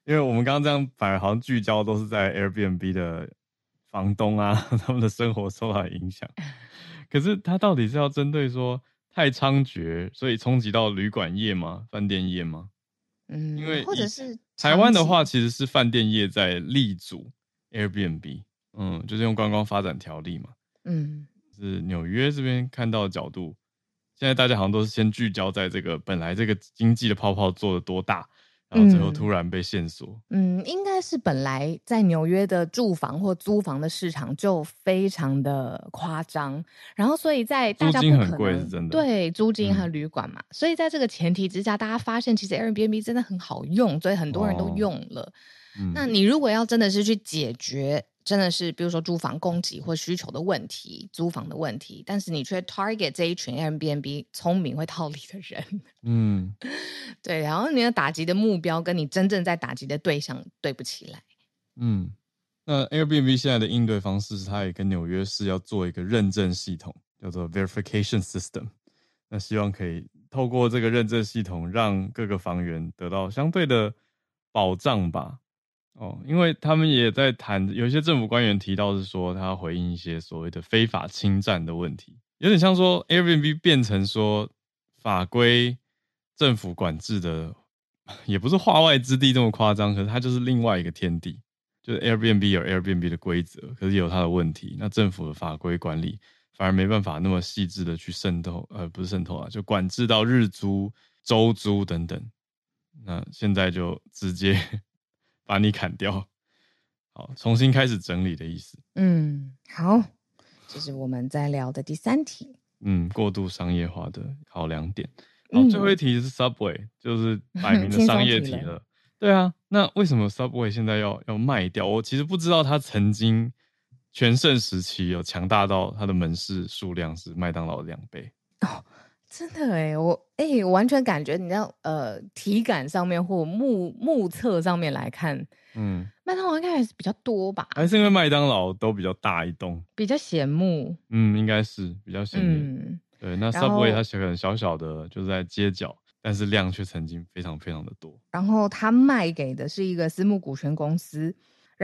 A: 因为我们刚刚这样，反而好像聚焦都是在 Airbnb 的房东啊，他们的生活受到影响。可是他到底是要针对说太猖獗，所以冲击到旅馆业吗？饭店业吗？嗯，因为或者是台湾的话，其实是饭店业在力阻 Airbnb，嗯，就是用观光发展条例嘛，嗯，是纽约这边看到的角度，现在大家好像都是先聚焦在这个本来这个经济的泡泡做的多大。然后最后突然被限缩。
B: 嗯，嗯，应该是本来在纽约的住房或租房的市场就非常的夸张，然后所以在大家不可能，
A: 租金很贵是真的，
B: 对，租金和旅馆嘛，嗯、所以在这个前提之下，大家发现其实 Airbnb 真的很好用，所以很多人都用了。哦嗯、那你如果要真的是去解决真的是，比如说住房供给或需求的问题，租房的问题，但是你却 target 这一群 Airbnb 聪明会套利的人，
A: 嗯，
B: 对，然后你的打击的目标跟你真正在打击的对象对不起来，
A: 嗯，那 Airbnb 现在的应对方式是，它也跟纽约市要做一个认证系统，叫做 Verification System，那希望可以透过这个认证系统，让各个房源得到相对的保障吧。哦，因为他们也在谈，有一些政府官员提到是说，他回应一些所谓的非法侵占的问题，有点像说 Airbnb 变成说法规政府管制的，也不是化外之地这么夸张，可是它就是另外一个天地，就是 Airbnb 有 Airbnb 的规则，可是有它的问题，那政府的法规管理反而没办法那么细致的去渗透，呃，不是渗透啊，就管制到日租、周租等等，那现在就直接。把你砍掉，好，重新开始整理的意思。
B: 嗯，好，这是我们在聊的第三题。
A: 嗯，过度商业化的考量点。好，最后一题是 Subway，就是摆明的商业题了。对啊，那为什么 Subway 现在要要卖掉？我其实不知道它曾经全盛时期有强大到它的门市数量是麦当劳的两倍。
B: 哦真的哎，我哎，我完全感觉你知道，呃，体感上面或目目测上面来看，嗯，麦当劳应该还是比较多吧？
A: 还是因为麦当劳都比较大一栋，
B: 比较显目？
A: 嗯，应该是比较显目。嗯，对，那 Subway 它可能小小的，就是在街角，但是量却曾经非常非常的多。
B: 然后它卖给的是一个私募股权公司。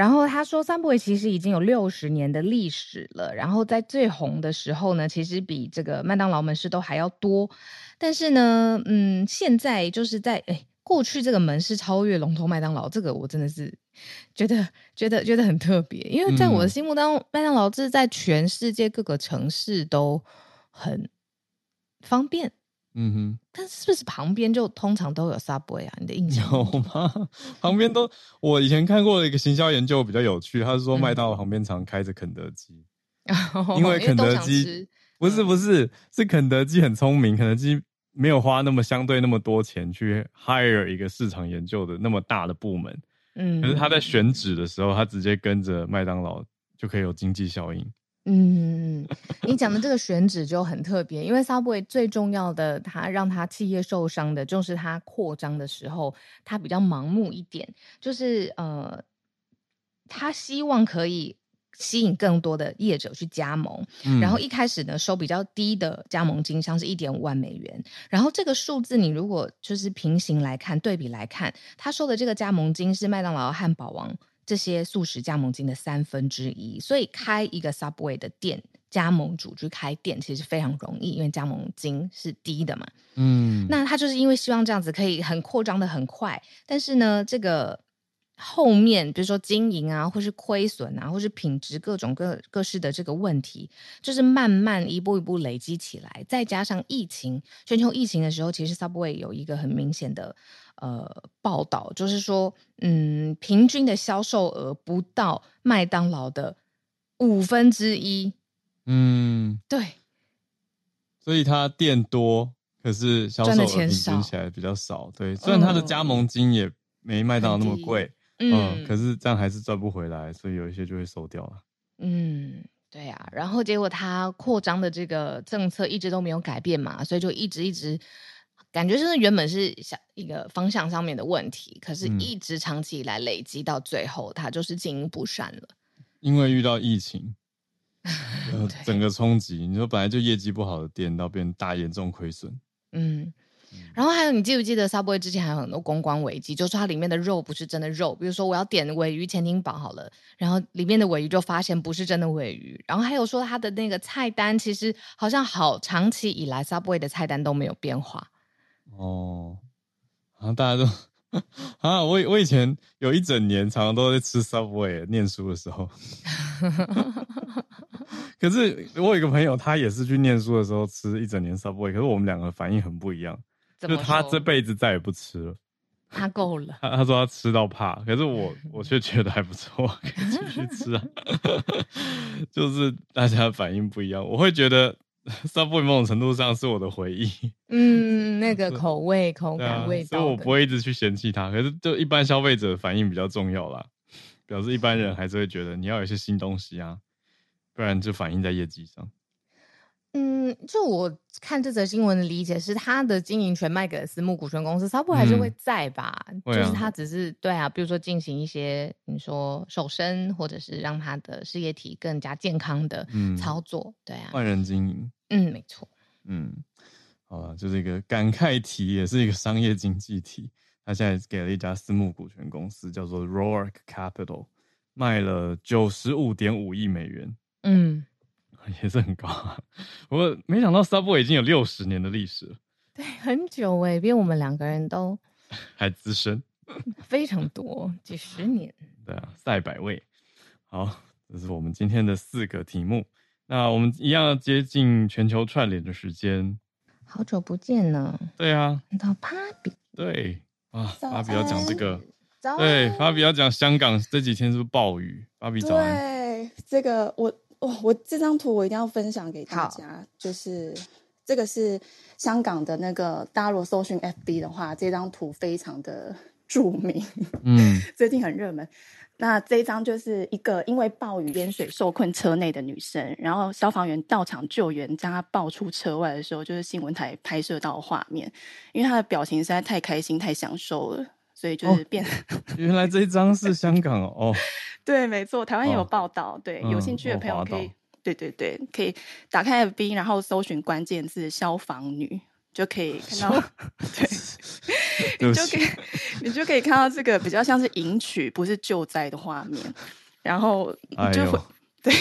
B: 然后他说，Subway 其实已经有六十年的历史了。然后在最红的时候呢，其实比这个麦当劳门市都还要多。但是呢，嗯，现在就是在哎过去这个门市超越龙头麦当劳，这个我真的是觉得觉得觉得很特别。因为在我的心目当中，麦当劳是在全世界各个城市都很方便。
A: 嗯哼，
B: 但是不是旁边就通常都有 Subway 啊？你的印象
A: 有吗？旁边都，我以前看过的一个行销研究比较有趣，他是说麦当劳旁边常开着肯德基，嗯、因为肯德基不是不是是肯德基很聪明，肯德基没有花那么相对那么多钱去 hire 一个市场研究的那么大的部门，嗯，可是他在选址的时候，他直接跟着麦当劳就可以有经济效应。
B: 嗯，你讲的这个选址就很特别，因为 Subway 最重要的，它让它企业受伤的，就是它扩张的时候，它比较盲目一点，就是呃，他希望可以吸引更多的业者去加盟，嗯、然后一开始呢收比较低的加盟金，像是一点五万美元，然后这个数字你如果就是平行来看，对比来看，他收的这个加盟金是麦当劳、汉堡王。这些素食加盟金的三分之一，所以开一个 Subway 的店，加盟主去开店其实非常容易，因为加盟金是低的嘛。嗯，那他就是因为希望这样子可以很扩张的很快，但是呢，这个后面比如说经营啊，或是亏损啊，或是品质各种各各式的这个问题，就是慢慢一步一步累积起来，再加上疫情，全球疫情的时候，其实 Subway 有一个很明显的。呃，报道就是说，嗯，平均的销售额不到麦当劳的五分之一。嗯，对。
A: 所以他店多，可是销售额平均起来比较少。对，虽然他的加盟金也没麦当劳那么贵，嗯，嗯，可是这样还是赚不回来，所以有一些就会收掉了。
B: 嗯，对呀、啊。然后结果他扩张的这个政策一直都没有改变嘛，所以就一直一直。感觉就是原本是想一个方向上面的问题，可是一直长期以来累积到最后，它就是经营不善了。
A: 因为遇到疫情，呃、整个冲击，你说本来就业绩不好的店，到变大严重亏损。
B: 嗯，然后还有，你记不记得 Subway 之前还有很多公关危机，就是它里面的肉不是真的肉，比如说我要点尾鱼潜艇堡好了，然后里面的尾鱼就发现不是真的尾鱼，然后还有说它的那个菜单其实好像好长期以来 Subway 的菜单都没有变化。
A: 哦，好像大家都啊，我我以前有一整年常常都在吃 Subway，念书的时候。可是我有一个朋友，他也是去念书的时候吃一整年 Subway，可是我们两个反应很不一样。就他这辈子再也不吃了，
B: 他够了。
A: 他他说他吃到怕，可是我 我却觉得还不错，可以继续吃啊。就是大家反应不一样，我会觉得。Subway 某种程度上是我的回忆，
B: 嗯，那个口味、口感、味道，
A: 所以我不会一直去嫌弃它。可是，就一般消费者反应比较重要啦，表示一般人还是会觉得你要有一些新东西啊，不然就反映在业绩上。
B: 嗯，就我看这则新闻的理解是，他的经营权卖给了私募股权公司，Subway 还是会在吧？嗯、就是他只是对啊，比如说进行一些你说瘦身，或者是让他的事业体更加健康的操作，嗯、对啊，
A: 换人经营，
B: 嗯，没错，
A: 嗯，好了，就是一个感慨题，也是一个商业经济体。他现在给了一家私募股权公司，叫做 Roark Capital，卖了九十五点五亿美元，嗯。也是很高啊，我没想到 Subway 已经有六十年的历史了，
B: 对，很久哎，比我们两个人都
A: 还资深，
B: 非常多，几十年。
A: 对啊，赛百味。好，这是我们今天的四个题目。那我们一样要接近全球串联的时间，
B: 好久不见呢。
A: 对啊，
B: 到芭比。
A: 对啊，芭比要讲这个，对，芭比要讲香港这几天是不是暴雨？芭比早安。
C: 对，这个我。哦，我这张图我一定要分享给大家，就是这个是香港的那个，大家如果搜寻 FB 的话，这张图非常的著名，嗯，最近很热门。那这一张就是一个因为暴雨淹水受困车内的女生，然后消防员到场救援，将她抱出车外的时候，就是新闻台拍摄到的画面，因为她的表情实在太开心、太享受了。所以就是变、哦，
A: 原来这一张是香港哦，哦
C: 对，没错，台湾也有报道，哦、对，有兴趣的朋友可以，对对对，可以打开 FB，然后搜寻关键字“消防女”，就可以看到，对，你就可以，你就可以看到这个比较像是迎娶，不是救灾的画面，然后就会。哎对，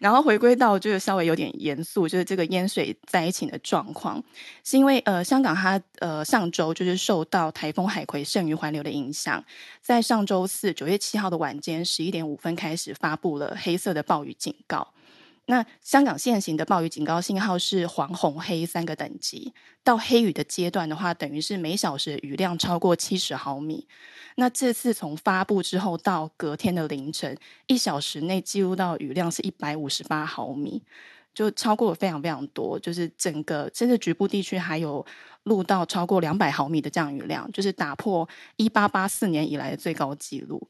C: 然后回归到就是稍微有点严肃，就是这个淹水灾情的状况，是因为呃香港它呃上周就是受到台风海葵剩余环流的影响，在上周四九月七号的晚间十一点五分开始发布了黑色的暴雨警告。那香港现行的暴雨警告信号是黄、红、黑三个等级，到黑雨的阶段的话，等于是每小时雨量超过七十毫米。那这次从发布之后到隔天的凌晨，一小时内记录到雨量是一百五十八毫米，就超过了非常非常多。就是整个甚至局部地区还有录到超过两百毫米的降雨量，就是打破一八八四年以来的最高纪录。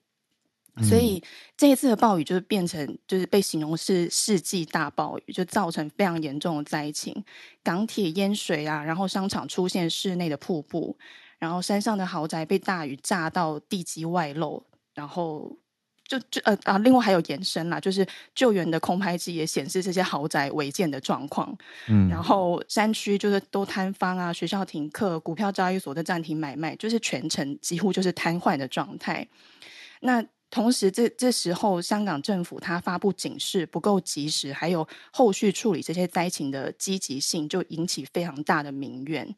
C: 嗯、所以这一次的暴雨就是变成就是被形容是世纪大暴雨，就造成非常严重的灾情，港铁淹水啊，然后商场出现室内的瀑布。然后山上的豪宅被大雨炸到地基外露，然后就就呃啊，另外还有延伸啦，就是救援的空拍机也显示这些豪宅违建的状况。嗯，然后山区就是都摊方啊，学校停课，股票交易所的暂停买卖，就是全程几乎就是瘫痪的状态。那同时这这时候香港政府它发布警示不够及时，还有后续处理这些灾情的积极性，就引起非常大的民怨。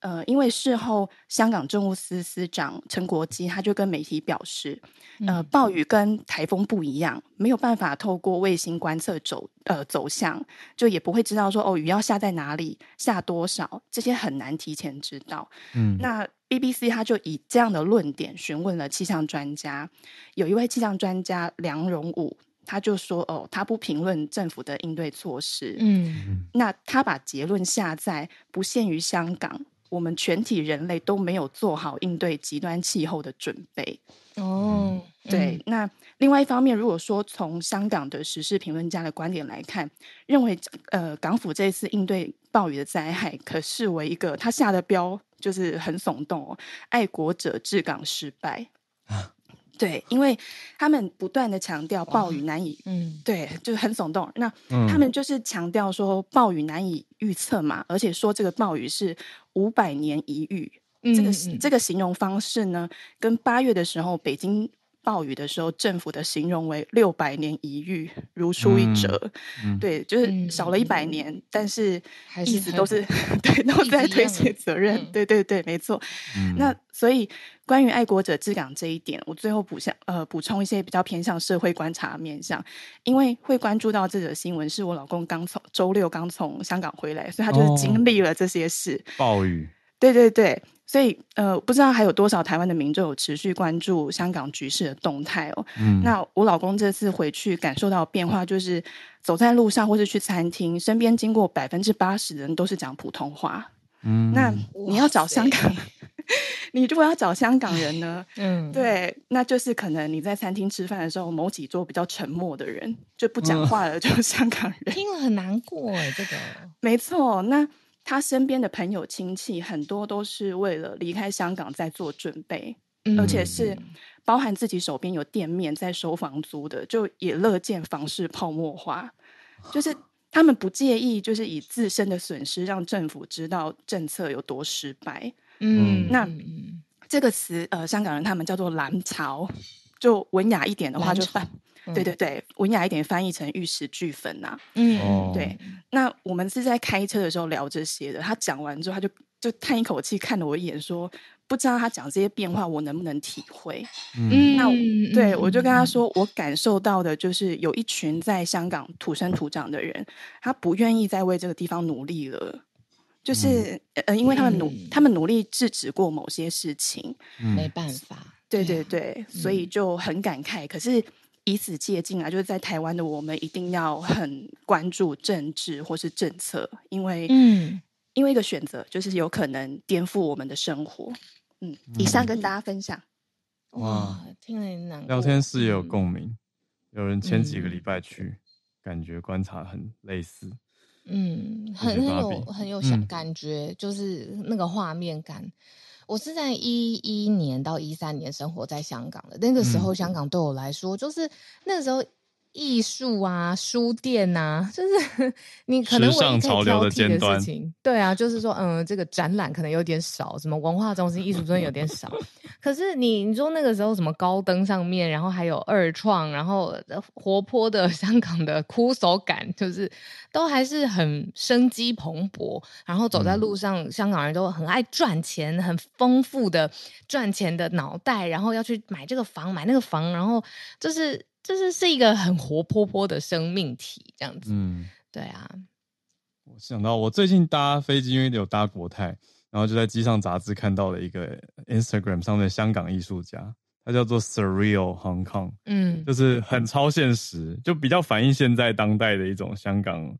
C: 呃，因为事后香港政务司司长陈国基他就跟媒体表示，呃，暴雨跟台风不一样，没有办法透过卫星观测走呃走向，就也不会知道说哦雨要下在哪里，下多少，这些很难提前知道。嗯，那 BBC 他就以这样的论点询问了气象专家，有一位气象专家梁荣武，他就说哦，他不评论政府的应对措施。嗯，那他把结论下在不限于香港。我们全体人类都没有做好应对极端气候的准备。哦，对。那另外一方面，如果说从香港的时事评论家的观点来看，认为呃港府这次应对暴雨的灾害，可视为一个他下的标就是很耸动哦，爱国者治港失败。啊对，因为他们不断的强调暴雨难以，嗯，对，就是很耸动。那他们就是强调说暴雨难以预测嘛，而且说这个暴雨是五百年一遇。嗯，这个这个形容方式呢，跟八月的时候北京。暴雨的时候，政府的形容为六百年一遇，如出一辙。嗯嗯、对，就是少了一百年，嗯、但是意思都是，是 对，都在推卸责任。嗯、对对对，没错。嗯、那所以关于爱国者治港这一点，我最后补下呃补充一些比较偏向社会观察面向，因为会关注到这则新闻，是我老公刚从周六刚从香港回来，所以他就是经历了这些事。
A: 哦、暴雨。
C: 对对对。所以，呃，不知道还有多少台湾的民众有持续关注香港局势的动态哦。嗯，那我老公这次回去感受到变化，就是走在路上或是去餐厅，身边经过百分之八十的人都是讲普通话。嗯，那你要找香港，你如果要找香港人呢，嗯，对，那就是可能你在餐厅吃饭的时候，某几桌比较沉默的人就不讲话了，就是香港人。
B: 听了很难过哎，这个
C: 没错。那他身边的朋友亲戚很多都是为了离开香港在做准备，嗯、而且是包含自己手边有店面在收房租的，就也乐见房市泡沫化，就是。他们不介意，就是以自身的损失让政府知道政策有多失败。嗯，那这个词，呃，香港人他们叫做“蓝潮”，就文雅一点的话就翻，嗯、对对对，文雅一点翻译成“玉石俱焚”呐。嗯，对。那我们是在开车的时候聊这些的，他讲完之后，他就就叹一口气，看了我一眼，说。不知道他讲这些变化，我能不能体会？嗯，那对、嗯、我就跟他说，我感受到的就是有一群在香港土生土长的人，他不愿意再为这个地方努力了，就是、嗯、呃，因为他们努，他们努力制止过某些事情，
B: 嗯、没办法。
C: 对对对，嗯、所以就很感慨。可是以此借镜啊，就是在台湾的我们一定要很关注政治或是政策，因为嗯。因为一个选择，就是有可能颠覆我们的生活。嗯，以上跟大家分享。
B: 哇，听了很难过。
A: 聊天室也有共鸣，有人前几个礼拜去，嗯、感觉观察很类似。
B: 嗯，很很有很有想感觉，嗯、就是那个画面感。我是在一一年到一三年生活在香港的，那个时候香港对我来说，就是那个时候。艺术啊，书店啊，就是你可能我可以挑剔的事情。对啊，就是说，嗯，这个展览可能有点少，什么文化中心、艺术中心有点少。可是你你说那个时候什么高登上面，然后还有二创，然后活泼的香港的枯手感，就是都还是很生机蓬勃。然后走在路上，嗯、香港人都很爱赚钱，很丰富的赚钱的脑袋，然后要去买这个房，买那个房，然后就是。就是是一个很活泼泼的生命体，这样子。嗯，对啊。
A: 我想到我最近搭飞机，因为有搭国泰，然后就在机上杂志看到了一个 Instagram 上的香港艺术家，他叫做 Surreal Hong Kong。嗯，就是很超现实，就比较反映现在当代的一种香港。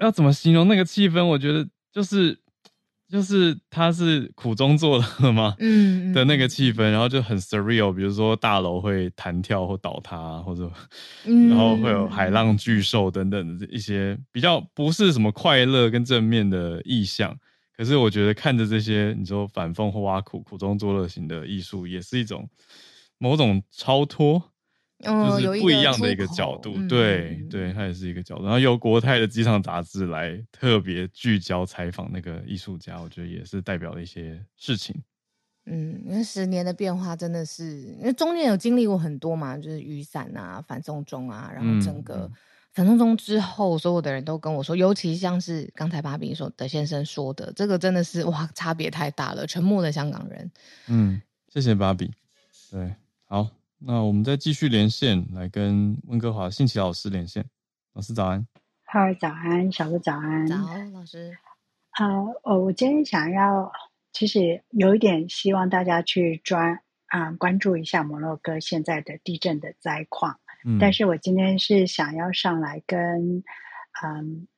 A: 要怎么形容那个气氛？我觉得就是。就是他是苦中作乐吗？嗯，的那个气氛，然后就很 surreal，比如说大楼会弹跳或倒塌，或者，然后会有海浪巨兽等等的一些比较不是什么快乐跟正面的意象。可是我觉得看着这些，你说反讽或挖苦、苦中作乐型的艺术，也是一种某种超脱。就是不一样的一个角度，嗯、对对，它也是一个角度。然后由国泰的机场杂志来特别聚焦采访那个艺术家，我觉得也是代表了一些事情。
B: 嗯，那十年的变化真的是，因为中间有经历过很多嘛，就是雨伞啊、反送中啊，然后整个反送中之后，所有的人都跟我说，尤其像是刚才芭比说的先生说的，这个真的是哇，差别太大了。沉默的香港人，
A: 嗯，谢谢芭比，对，好。那我们再继续连线，来跟温哥华信奇老师连线。老师早安，
D: 浩儿早安，小鹿早安，
B: 早老师。
D: 啊、呃，哦，我今天想要，其实有一点希望大家去专啊、呃、关注一下摩洛哥现在的地震的灾况。嗯，但是我今天是想要上来跟嗯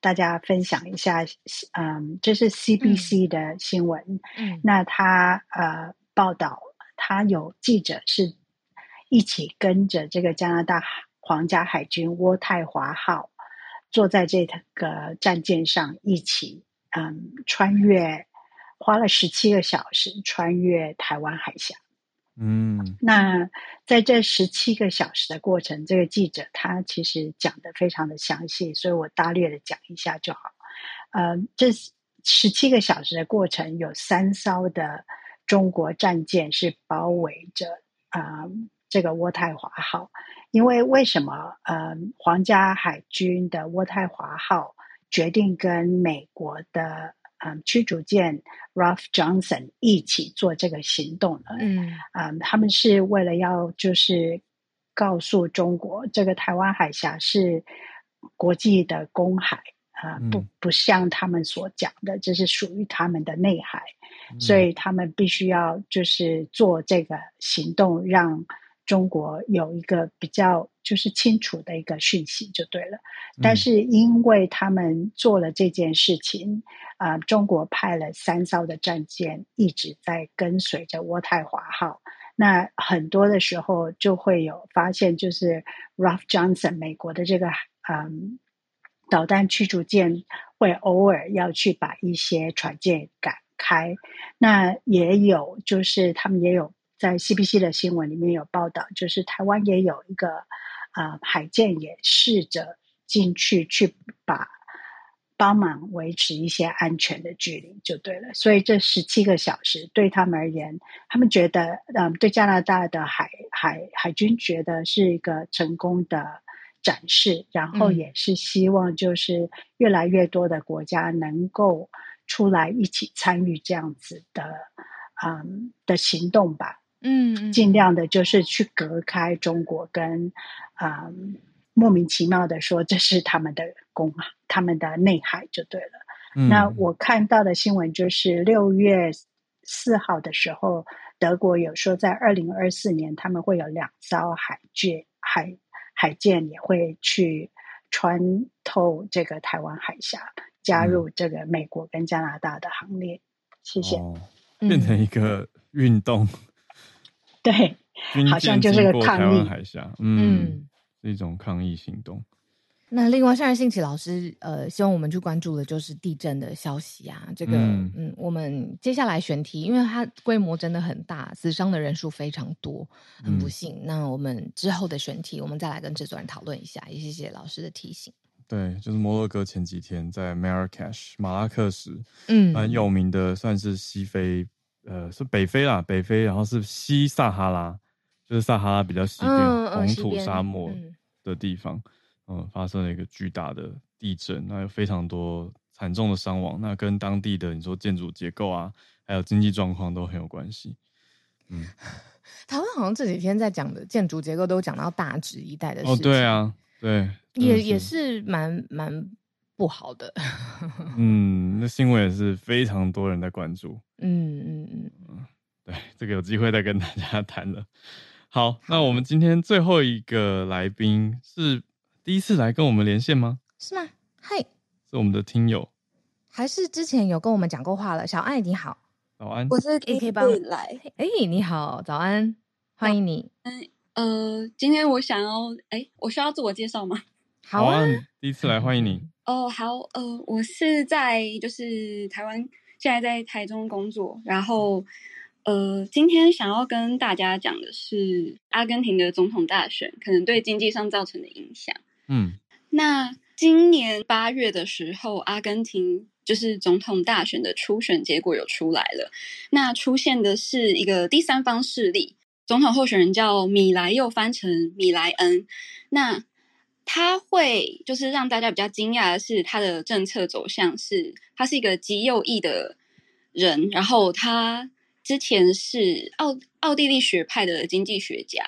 D: 大家分享一下，嗯，这是 CBC 的新闻。嗯，那他呃报道，他有记者是。一起跟着这个加拿大皇家海军渥太华号坐在这个战舰上，一起嗯穿越，花了十七个小时穿越台湾海峡。嗯，那在这十七个小时的过程，这个记者他其实讲得非常的详细，所以我大略的讲一下就好。嗯，这十七个小时的过程，有三艘的中国战舰是包围着啊。嗯这个渥太华号，因为为什么？呃，皇家海军的渥太华号决定跟美国的嗯、呃、驱逐舰 Ralph Johnson 一起做这个行动呢？嗯，嗯，他们是为了要就是告诉中国，这个台湾海峡是国际的公海啊、呃，不不像他们所讲的，这是属于他们的内海，嗯、所以他们必须要就是做这个行动，让。中国有一个比较就是清楚的一个讯息就对了。但是因为他们做了这件事情，啊、嗯呃，中国派了三艘的战舰一直在跟随着渥太华号。那很多的时候就会有发现，就是 Ralph Johnson 美国的这个嗯导弹驱逐舰会偶尔要去把一些船舰赶开。那也有就是他们也有在 CBC 的新闻里面有报道，就是台湾也有一个啊、呃、海舰也试着进去去把。帮忙维持一些安全的距离就对了，所以这十七个小时对他们而言，他们觉得，嗯，对加拿大的海海海军觉得是一个成功的展示，然后也是希望就是越来越多的国家能够出来一起参与这样子的，嗯的行动吧，嗯，尽量的就是去隔开中国跟，嗯。莫名其妙的说，这是他们的公，他们的内海就对了。嗯、那我看到的新闻就是六月四号的时候，德国有说在二零二四年他们会有两艘海舰海海舰也会去穿透这个台湾海峡，加入这个美国跟加拿大的行列。谢谢。
A: 哦、变成一个运动，
D: 对，好像就是个抗议
A: 海峡，嗯。嗯是一种抗议行动。
B: 那另外，上任信启老师，呃，希望我们去关注的就是地震的消息啊。这个，嗯，嗯，我们接下来选题，因为它规模真的很大，死伤的人数非常多，很不幸。嗯、那我们之后的选题，我们再来跟制作人讨论一下。也谢谢老师的提醒。
A: 对，就是摩洛哥前几天在 Marrakesh 马拉克什，嗯，蛮有名的，算是西非，呃，是北非啦，北非，然后是西撒哈拉。就是撒哈拉比较西边红土沙漠的地方，嗯，嗯，发生了一个巨大的地震，那有非常多惨重的伤亡，那跟当地的你说建筑结构啊，还有经济状况都很有关系。嗯，
B: 台湾好像这几天在讲的建筑结构都讲到大直一带的事情。
A: 哦，对啊，对，
B: 也也是蛮蛮不好的。
A: 嗯，那新闻也是非常多人在关注。嗯嗯嗯嗯，对，这个有机会再跟大家谈了。好，那我们今天最后一个来宾是第一次来跟我们连线吗？
B: 是吗？嗨，
A: 是我们的听友，
B: 还是之前有跟我们讲过话了？小爱你好，
A: 早安，
E: 我是 K K 帮来，
B: 哎，你好，早安，欢迎你。
E: 嗯呃，今天我想要，哎，我需要自我介绍吗？
B: 好啊，
A: 第一次来，欢迎你。
E: 哦，好，呃，我是在就是台湾，现在在台中工作，然后。呃，今天想要跟大家讲的是阿根廷的总统大选可能对经济上造成的影响。嗯，那今年八月的时候，阿根廷就是总统大选的初选结果有出来了。那出现的是一个第三方势力，总统候选人叫米莱，又翻成米莱恩。那他会就是让大家比较惊讶的是，他的政策走向是，他是一个极右翼的人，然后他。之前是奥奥地利学派的经济学家，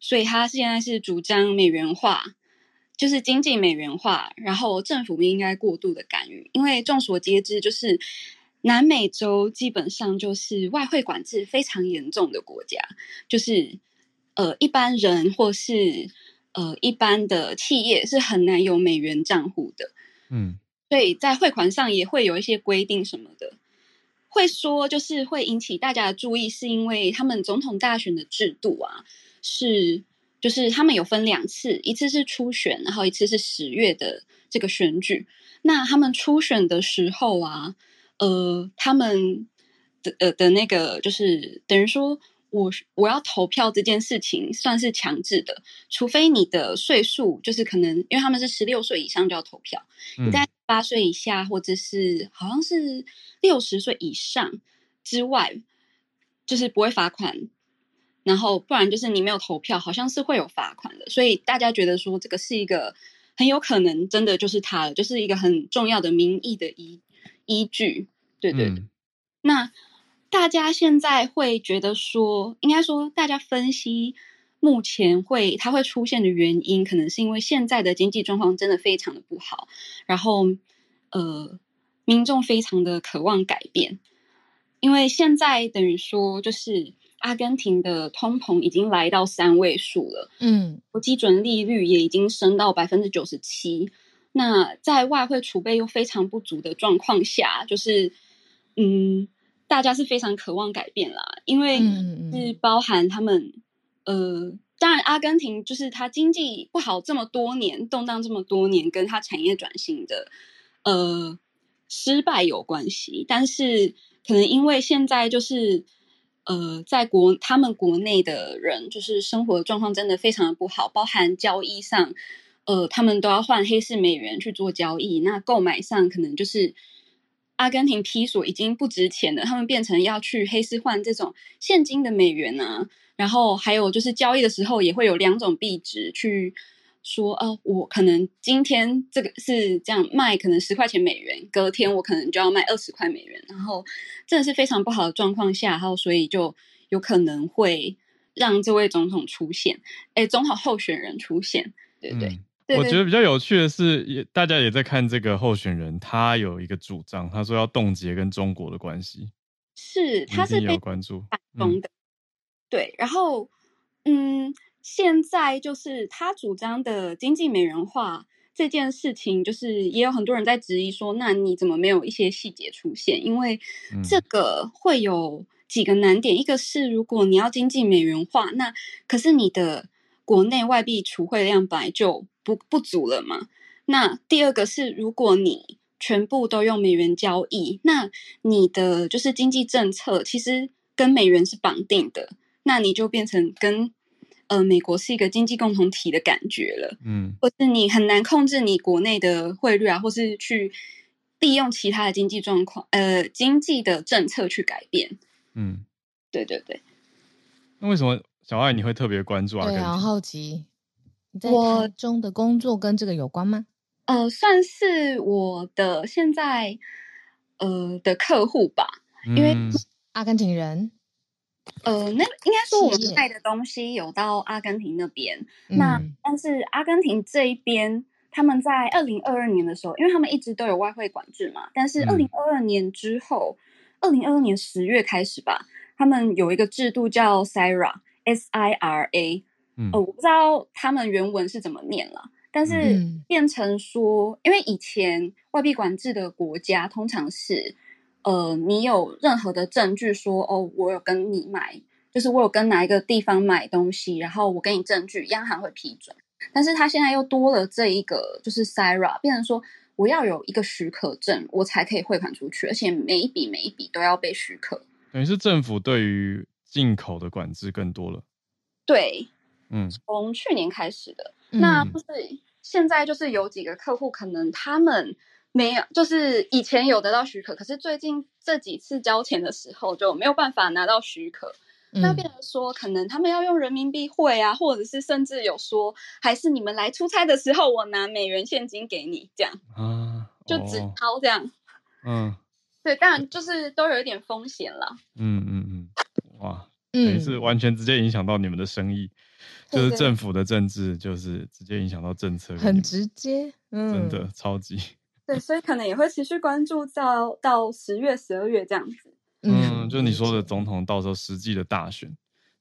E: 所以他现在是主张美元化，就是经济美元化，然后政府不应该过度的干预，因为众所皆知，就是南美洲基本上就是外汇管制非常严重的国家，就是呃一般人或是呃一般的企业是很难有美元账户的，嗯，所以在汇款上也会有一些规定什么的。会说就是会引起大家的注意，是因为他们总统大选的制度啊，是就是他们有分两次，一次是初选，然后一次是十月的这个选举。那他们初选的时候啊，呃，他们的呃的那个就是等于说。我我要投票这件事情算是强制的，除非你的岁数就是可能，因为他们是十六岁以上就要投票，嗯、你在八岁以下或者是好像是六十岁以上之外，就是不会罚款。然后不然就是你没有投票，好像是会有罚款的。所以大家觉得说这个是一个很有可能真的就是他了，就是一个很重要的民意的依依据。对对对，嗯、那。大家现在会觉得说，应该说，大家分析目前会它会出现的原因，可能是因为现在的经济状况真的非常的不好，然后呃，民众非常的渴望改变，因为现在等于说就是阿根廷的通膨已经来到三位数了，嗯，国基准利率也已经升到百分之九十七。那在外汇储备又非常不足的状况下，就是，嗯，大家是非常渴望改变啦，因为是包含他们，呃，当然阿根廷就是它经济不好这么多年，动荡这么多年，跟它产业转型的，呃，失败有关系，但是可能因为现在就是，呃，在国他们国内的人就是生活的状况真的非常的不好，包含交易上。呃，他们都要换黑市美元去做交易，那购买上可能就是阿根廷披索已经不值钱了，他们变成要去黑市换这种现金的美元啊。然后还有就是交易的时候也会有两种币值去说，哦、我可能今天这个是这样卖，可能十块钱美元，隔天我可能就要卖二十块美元，然后真的是非常不好的状况下，然后所以就有可能会让这位总统出现，哎，总统候选人出现，对对。
A: 我觉得比较有趣的是，也大家也在看这个候选人，他有一个主张，他说要冻结跟中国的关系，
E: 是他是被
A: 关注
E: 的，对。然后，嗯，现在就是他主张的经济美元化这件事情，就是也有很多人在质疑说，那你怎么没有一些细节出现？因为这个会有几个难点，一个是如果你要经济美元化，那可是你的国内外币储汇量本来就不不足了嘛？那第二个是，如果你全部都用美元交易，那你的就是经济政策其实跟美元是绑定的，那你就变成跟呃美国是一个经济共同体的感觉了，嗯，或是你很难控制你国内的汇率啊，或是去利用其他的经济状况，呃，经济的政策去改变，嗯，对对对。
A: 那为什么小爱你会特别关注啊？
B: 对啊，好奇。在台中的工作跟这个有关吗？
E: 呃，算是我的现在呃的客户吧，因为
B: 阿根廷人。
E: 呃，那应该说我们卖的东西有到阿根廷那边，嗯、那但是阿根廷这一边，他们在二零二二年的时候，因为他们一直都有外汇管制嘛，但是二零二二年之后，二零二二年十月开始吧，他们有一个制度叫 SIRA，S I R A。嗯、呃，我不知道他们原文是怎么念了，但是变成说，嗯、因为以前外币管制的国家通常是，呃，你有任何的证据说，哦，我有跟你买，就是我有跟哪一个地方买东西，然后我给你证据，央行会批准。但是他现在又多了这一个，就是 SIRA，变成说我要有一个许可证，我才可以汇款出去，而且每一笔每一笔都要被许可。
A: 等于是政府对于进口的管制更多了。
E: 对。嗯，从去年开始的，嗯、那不是现在就是有几个客户，可能他们没有，就是以前有得到许可，可是最近这几次交钱的时候就没有办法拿到许可，嗯、那变成说可能他们要用人民币汇啊，或者是甚至有说，还是你们来出差的时候，我拿美元现金给你这样啊，就只掏这样，嗯，对，当然就是都有一点风险了，
A: 嗯嗯嗯，哇，也是完全直接影响到你们的生意。就是政府的政治，就是直接影响到政策，
B: 很直接，
A: 嗯，真的超级。
E: 对，所以可能也会持续关注到到十月、十二月这样子。
A: 嗯，就你说的总统到时候实际的大选，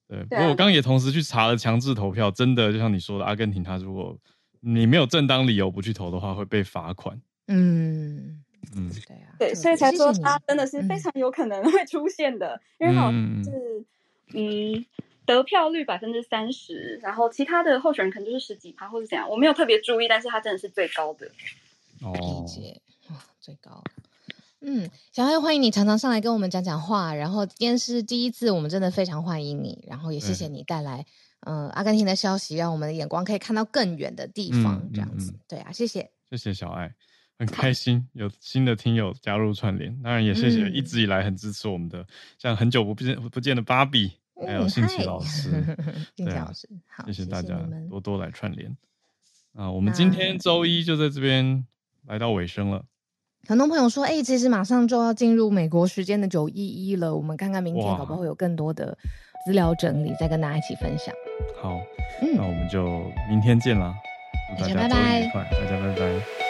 A: 对。不过我刚刚也同时去查了强制投票，真的就像你说的，阿根廷他如果你没有正当理由不去投的话，会被罚款。
B: 嗯嗯，对啊，
E: 对，所以才说他真的是非常有可能会出现的，因为好像是嗯。得票率百分之三十，然后其他的候选人可能就是十几趴或者怎样，我没有特别注意，但是他真的是最高的。
B: 哦，理解，最高。嗯，小艾欢迎你常常上来跟我们讲讲话，然后今天是第一次，我们真的非常欢迎你，然后也谢谢你带来嗯、呃、阿根廷的消息，让我们的眼光可以看到更远的地方，嗯、这样子。嗯嗯、对啊，谢谢，
A: 谢谢小艾，很开心有新的听友加入串联，当然也谢谢一直以来很支持我们的，嗯、像很久不见不见的芭比。还有信奇 老师，
B: 信奇老师，
A: 好，谢谢大家多多来串联啊！我们今天周一就在这边来到尾声了。
B: 很多朋友说，哎，其实马上就要进入美国时间的九一一了，我们看看明天搞不好会有更多的资料整理，再跟大家一起分享。
A: 好，那我们就明天见啦！大家拜拜，大家拜拜。